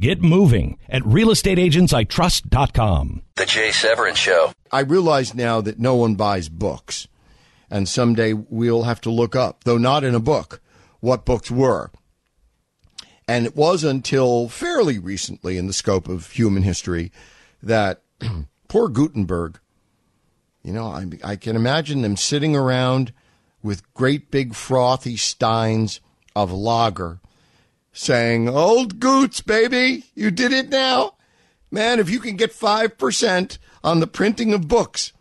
Get moving at realestateagentsitrust.com. The Jay Severin Show. I realize now that no one buys books, and someday we'll have to look up, though not in a book, what books were. And it was until fairly recently in the scope of human history that poor Gutenberg, you know, I, I can imagine them sitting around with great big frothy steins of lager saying, Old Goots, baby, you did it now. Man, if you can get 5% on the printing of books,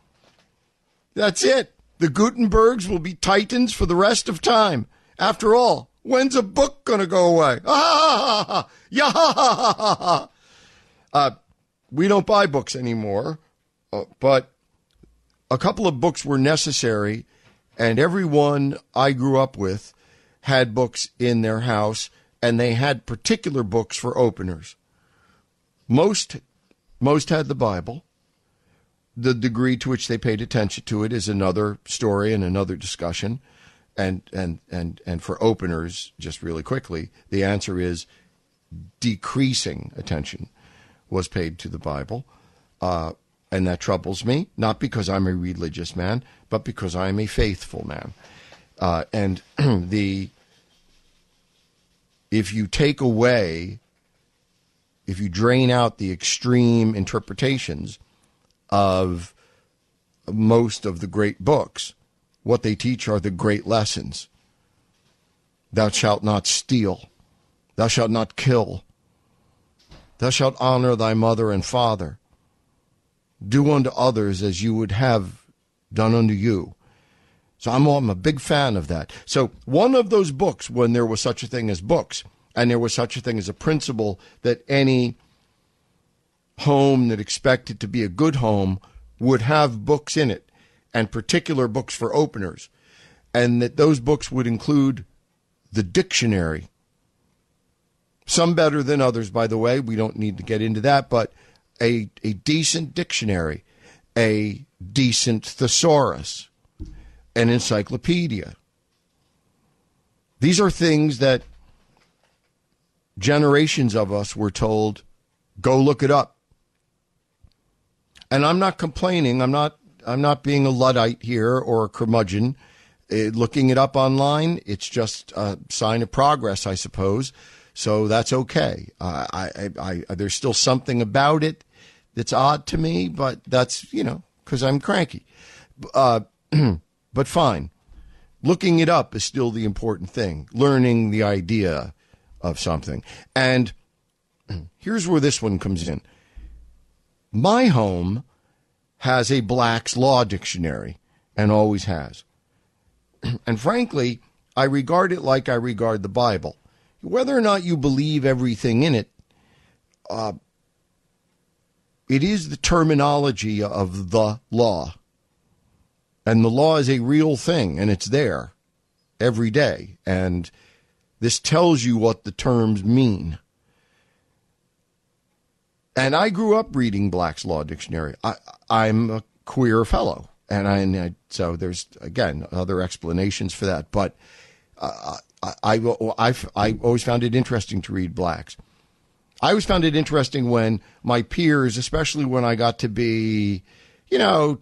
that's it. The Gutenbergs will be titans for the rest of time. After all, when's a book going to go away? Ah. Yeah. Uh, we don't buy books anymore, uh, but a couple of books were necessary, and everyone I grew up with had books in their house and they had particular books for openers. Most most had the Bible. The degree to which they paid attention to it is another story and another discussion. And and and and for openers, just really quickly, the answer is decreasing attention was paid to the Bible. Uh, and that troubles me, not because I'm a religious man, but because I am a faithful man. Uh, and the if you take away, if you drain out the extreme interpretations of most of the great books, what they teach are the great lessons. Thou shalt not steal. Thou shalt not kill. Thou shalt honor thy mother and father. Do unto others as you would have done unto you. So I'm, I'm a big fan of that. So one of those books, when there was such a thing as books, and there was such a thing as a principle that any home that expected to be a good home would have books in it, and particular books for openers, and that those books would include the dictionary. Some better than others, by the way. We don't need to get into that, but a, a decent dictionary, a decent thesaurus, an encyclopedia. These are things that generations of us were told, go look it up. And I'm not complaining. I'm not. I'm not being a luddite here or a curmudgeon. Uh, looking it up online, it's just a sign of progress, I suppose. So that's okay. Uh, I, I, I, there's still something about it that's odd to me, but that's you know because I'm cranky. Uh, but fine. Looking it up is still the important thing. Learning the idea of something. And here's where this one comes in. My home has a Black's Law Dictionary and always has. And frankly, I regard it like I regard the Bible. Whether or not you believe everything in it, uh, it is the terminology of the law. And the law is a real thing, and it's there every day. And this tells you what the terms mean. And I grew up reading Black's Law Dictionary. I, I'm a queer fellow, and I, and I so there's again other explanations for that. But uh, I, I, I, I always found it interesting to read Black's. I always found it interesting when my peers, especially when I got to be, you know,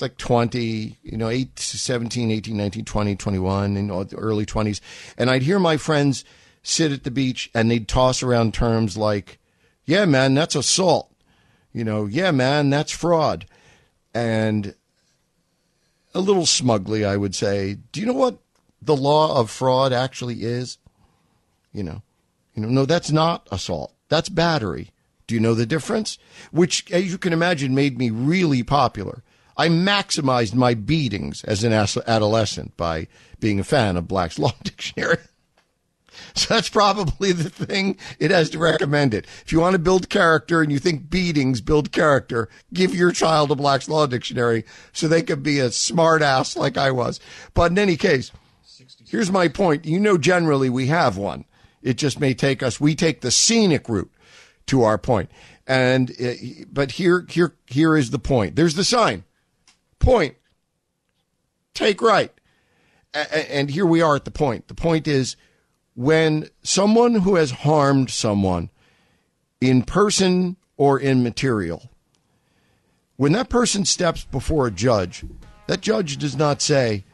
like 20, you know, 8, 17, 18, 19, 20, 21, in the early 20s. And I'd hear my friends sit at the beach and they'd toss around terms like, yeah, man, that's assault. You know, yeah, man, that's fraud. And a little smugly, I would say, do you know what the law of fraud actually is? You know, you know, no, that's not assault. That's battery. Do you know the difference? Which, as you can imagine, made me really popular I maximized my beatings as an adolescent by being a fan of Black's Law Dictionary. So that's probably the thing it has to recommend it. If you want to build character and you think beatings build character, give your child a Black's Law Dictionary so they could be a smart ass like I was. But in any case, here's my point. You know, generally we have one. It just may take us, we take the scenic route to our point. And, uh, but here, here, here is the point. There's the sign. Point. Take right. And here we are at the point. The point is, when someone who has harmed someone in person or in material, when that person steps before a judge, that judge does not say,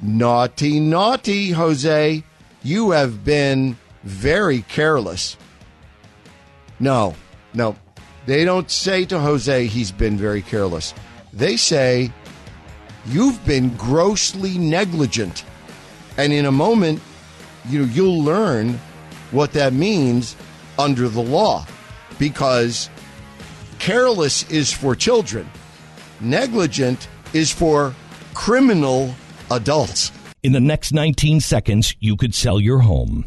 Naughty, naughty, Jose, you have been very careless. No, no. They don't say to Jose he's been very careless. They say, You've been grossly negligent. And in a moment, you know, you'll learn what that means under the law because careless is for children, negligent is for criminal adults. In the next 19 seconds, you could sell your home